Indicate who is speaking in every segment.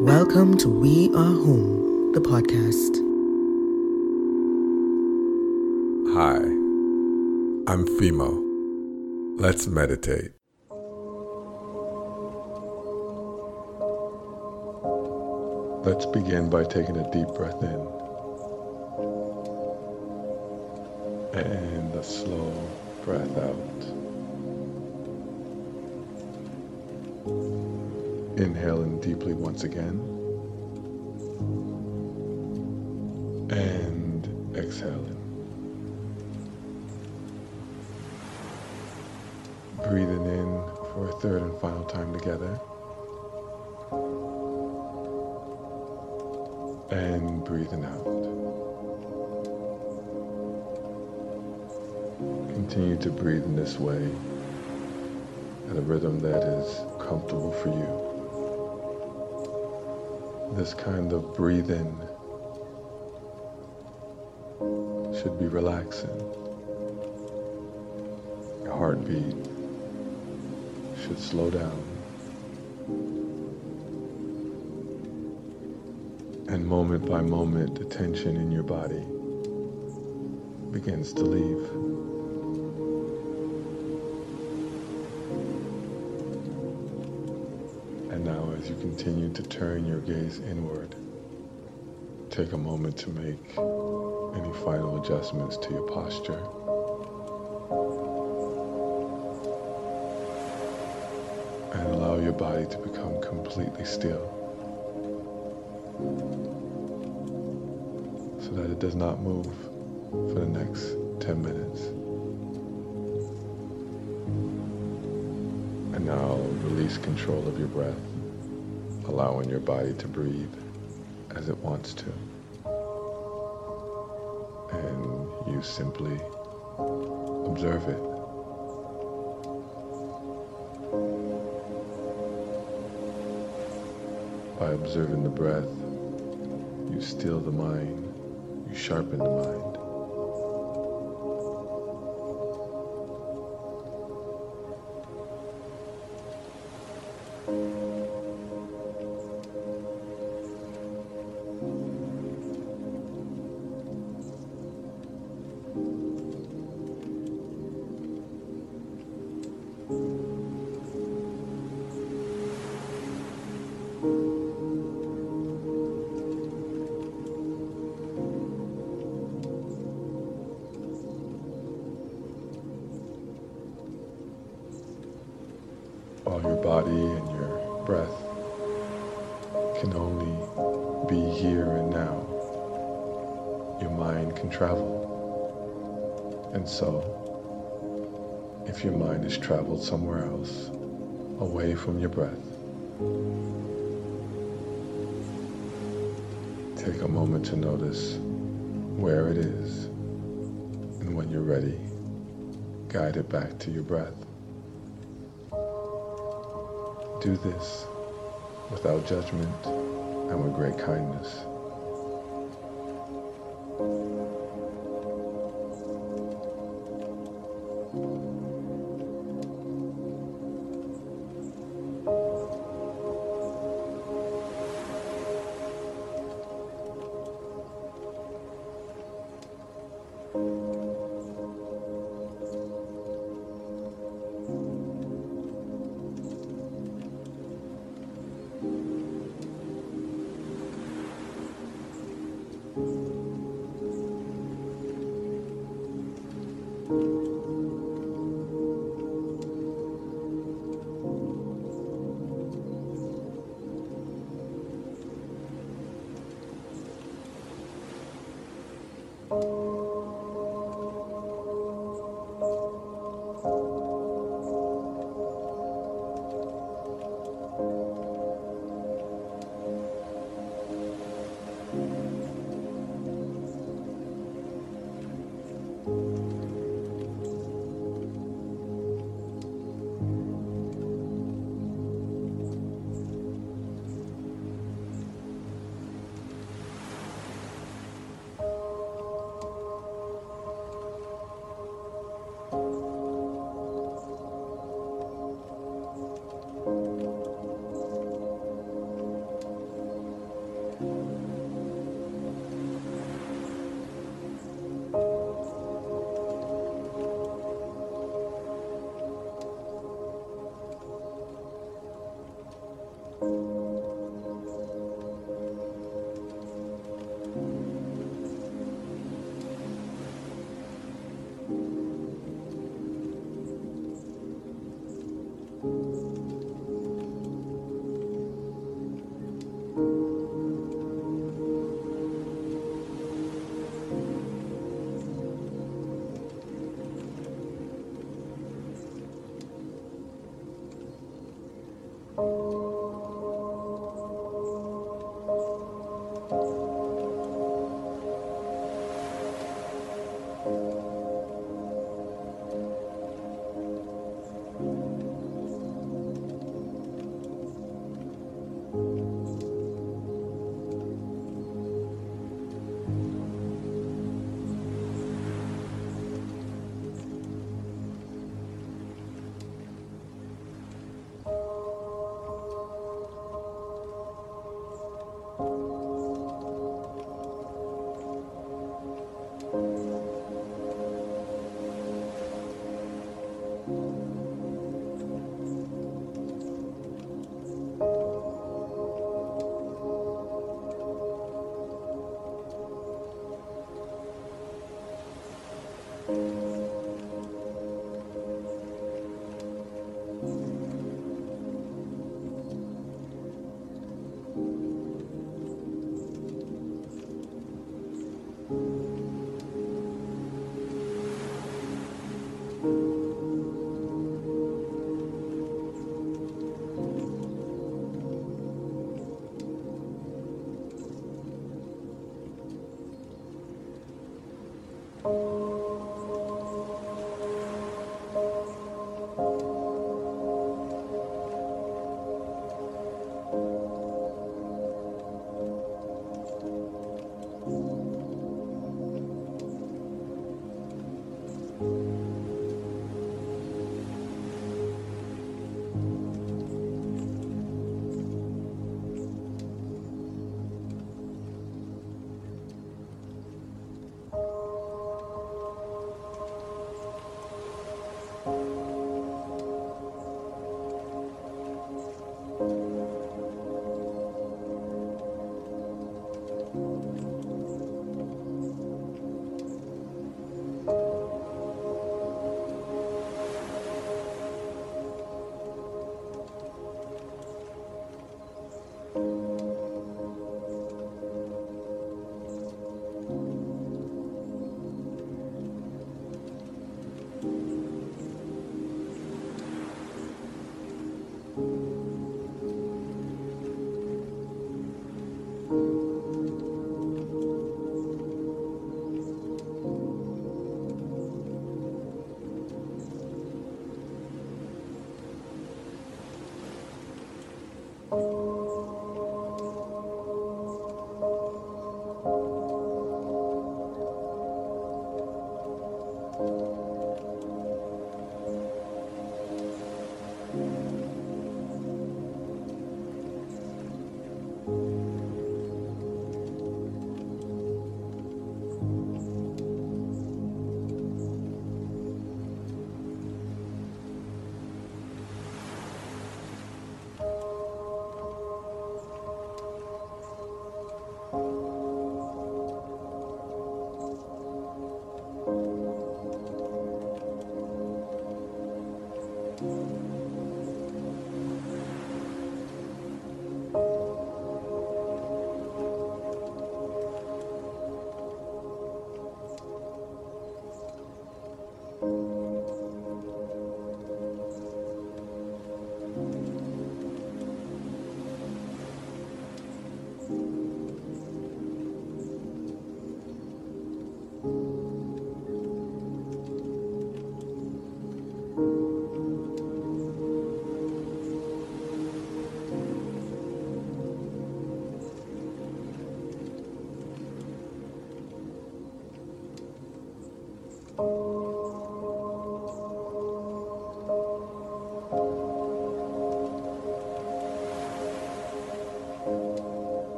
Speaker 1: Welcome to We Are Home, the podcast.
Speaker 2: Hi, I'm Fimo. Let's meditate. Let's begin by taking a deep breath in and a slow breath out. Inhaling deeply once again and exhaling. Breathing in for a third and final time together. And breathing out. Continue to breathe in this way at a rhythm that is comfortable for you. This kind of breathing should be relaxing. Your heartbeat should slow down. And moment by moment, the tension in your body begins to leave. As you continue to turn your gaze inward, take a moment to make any final adjustments to your posture. And allow your body to become completely still so that it does not move for the next 10 minutes. And now release control of your breath, allowing your body to breathe as it wants to. And you simply observe it. By observing the breath, you still the mind, you sharpen the mind. While your body and your breath can only be here and now, your mind can travel. And so, if your mind has traveled somewhere else, away from your breath, take a moment to notice where it is. And when you're ready, guide it back to your breath. Do this without judgment and with great kindness.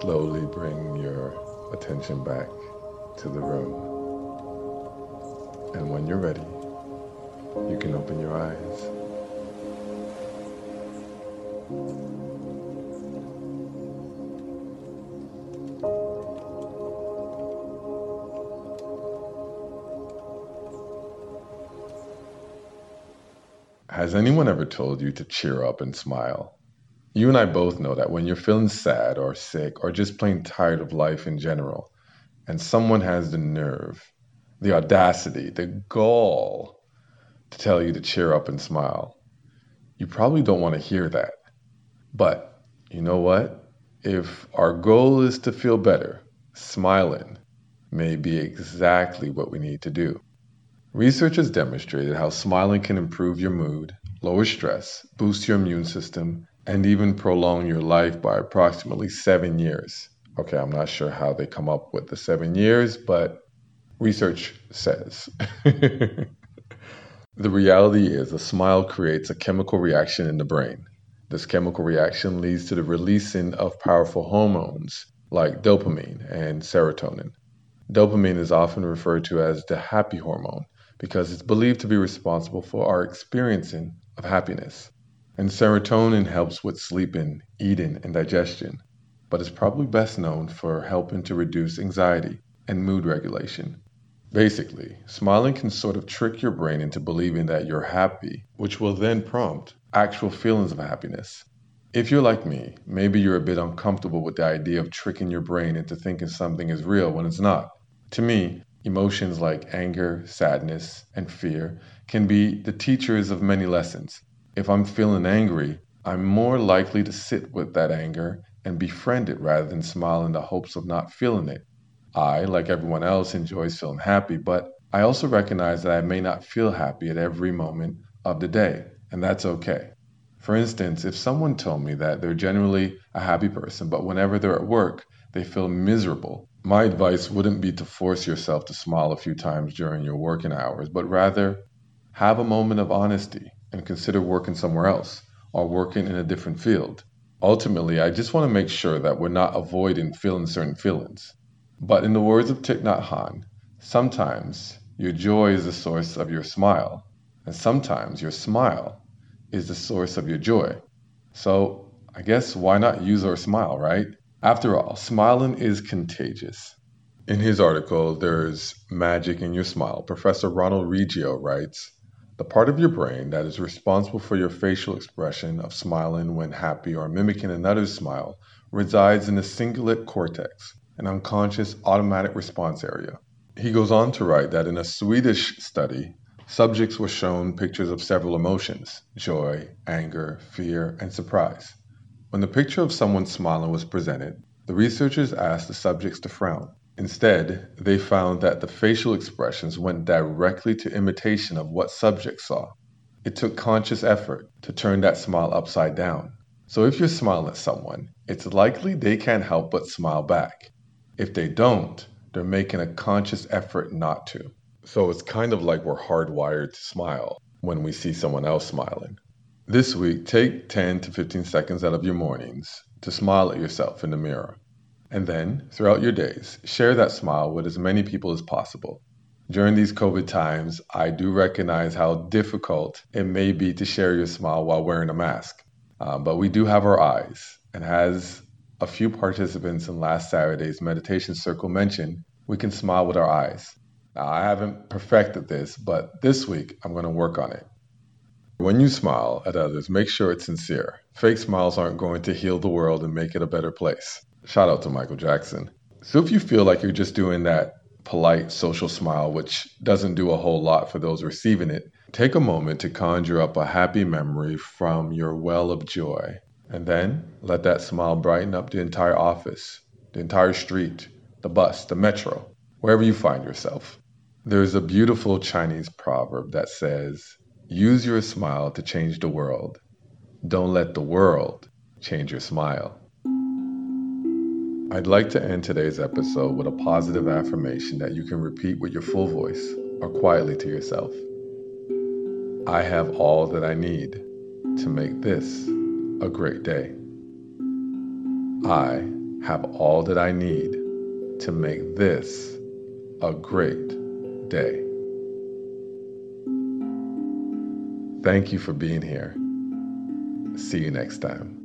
Speaker 2: Slowly bring your attention back to the room. And when you're ready, you can open your eyes. Has anyone ever told you to cheer up and smile? You and I both know that when you're feeling sad or sick or just plain tired of life in general, and someone has the nerve, the audacity, the gall to tell you to cheer up and smile, you probably don't want to hear that. But you know what? If our goal is to feel better, smiling may be exactly what we need to do. Research has demonstrated how smiling can improve your mood, lower stress, boost your immune system, and even prolong your life by approximately seven years. Okay, I'm not sure how they come up with the seven years, but research says. the reality is, a smile creates a chemical reaction in the brain. This chemical reaction leads to the releasing of powerful hormones like dopamine and serotonin. Dopamine is often referred to as the happy hormone because it's believed to be responsible for our experiencing of happiness. And serotonin helps with sleeping, eating, and digestion, but is probably best known for helping to reduce anxiety and mood regulation. Basically, smiling can sort of trick your brain into believing that you're happy, which will then prompt actual feelings of happiness. If you're like me, maybe you're a bit uncomfortable with the idea of tricking your brain into thinking something is real when it's not. To me, emotions like anger, sadness, and fear can be the teachers of many lessons if I'm feeling angry, I'm more likely to sit with that anger and befriend it rather than smile in the hopes of not feeling it. I, like everyone else, enjoys feeling happy, but I also recognize that I may not feel happy at every moment of the day, and that's okay. For instance, if someone told me that they're generally a happy person, but whenever they're at work, they feel miserable, my advice wouldn't be to force yourself to smile a few times during your working hours, but rather have a moment of honesty and consider working somewhere else or working in a different field. Ultimately, I just want to make sure that we're not avoiding feeling certain feelings. But in the words of Thich Nhat Hanh, sometimes your joy is the source of your smile, and sometimes your smile is the source of your joy. So I guess why not use our smile, right? After all, smiling is contagious. In his article, There's Magic in Your Smile, Professor Ronald Riggio writes the part of your brain that is responsible for your facial expression of smiling when happy or mimicking another's smile resides in the cingulate cortex, an unconscious automatic response area. He goes on to write that in a Swedish study, subjects were shown pictures of several emotions joy, anger, fear, and surprise. When the picture of someone smiling was presented, the researchers asked the subjects to frown. Instead, they found that the facial expressions went directly to imitation of what subjects saw. It took conscious effort to turn that smile upside down. So if you're smiling at someone, it's likely they can't help but smile back. If they don't, they're making a conscious effort not to. So it's kind of like we're hardwired to smile when we see someone else smiling. This week, take 10 to 15 seconds out of your mornings to smile at yourself in the mirror. And then, throughout your days, share that smile with as many people as possible. During these COVID times, I do recognize how difficult it may be to share your smile while wearing a mask. Um, but we do have our eyes, and as a few participants in last Saturday's meditation circle mentioned, we can smile with our eyes. Now, I haven't perfected this, but this week I'm going to work on it. When you smile at others, make sure it's sincere. Fake smiles aren't going to heal the world and make it a better place. Shout out to Michael Jackson. So if you feel like you're just doing that polite social smile, which doesn't do a whole lot for those receiving it, take a moment to conjure up a happy memory from your well of joy. And then let that smile brighten up the entire office, the entire street, the bus, the metro, wherever you find yourself. There's a beautiful Chinese proverb that says, Use your smile to change the world. Don't let the world change your smile. I'd like to end today's episode with a positive affirmation that you can repeat with your full voice or quietly to yourself. I have all that I need to make this a great day. I have all that I need to make this a great day. Thank you for being here. See you next time.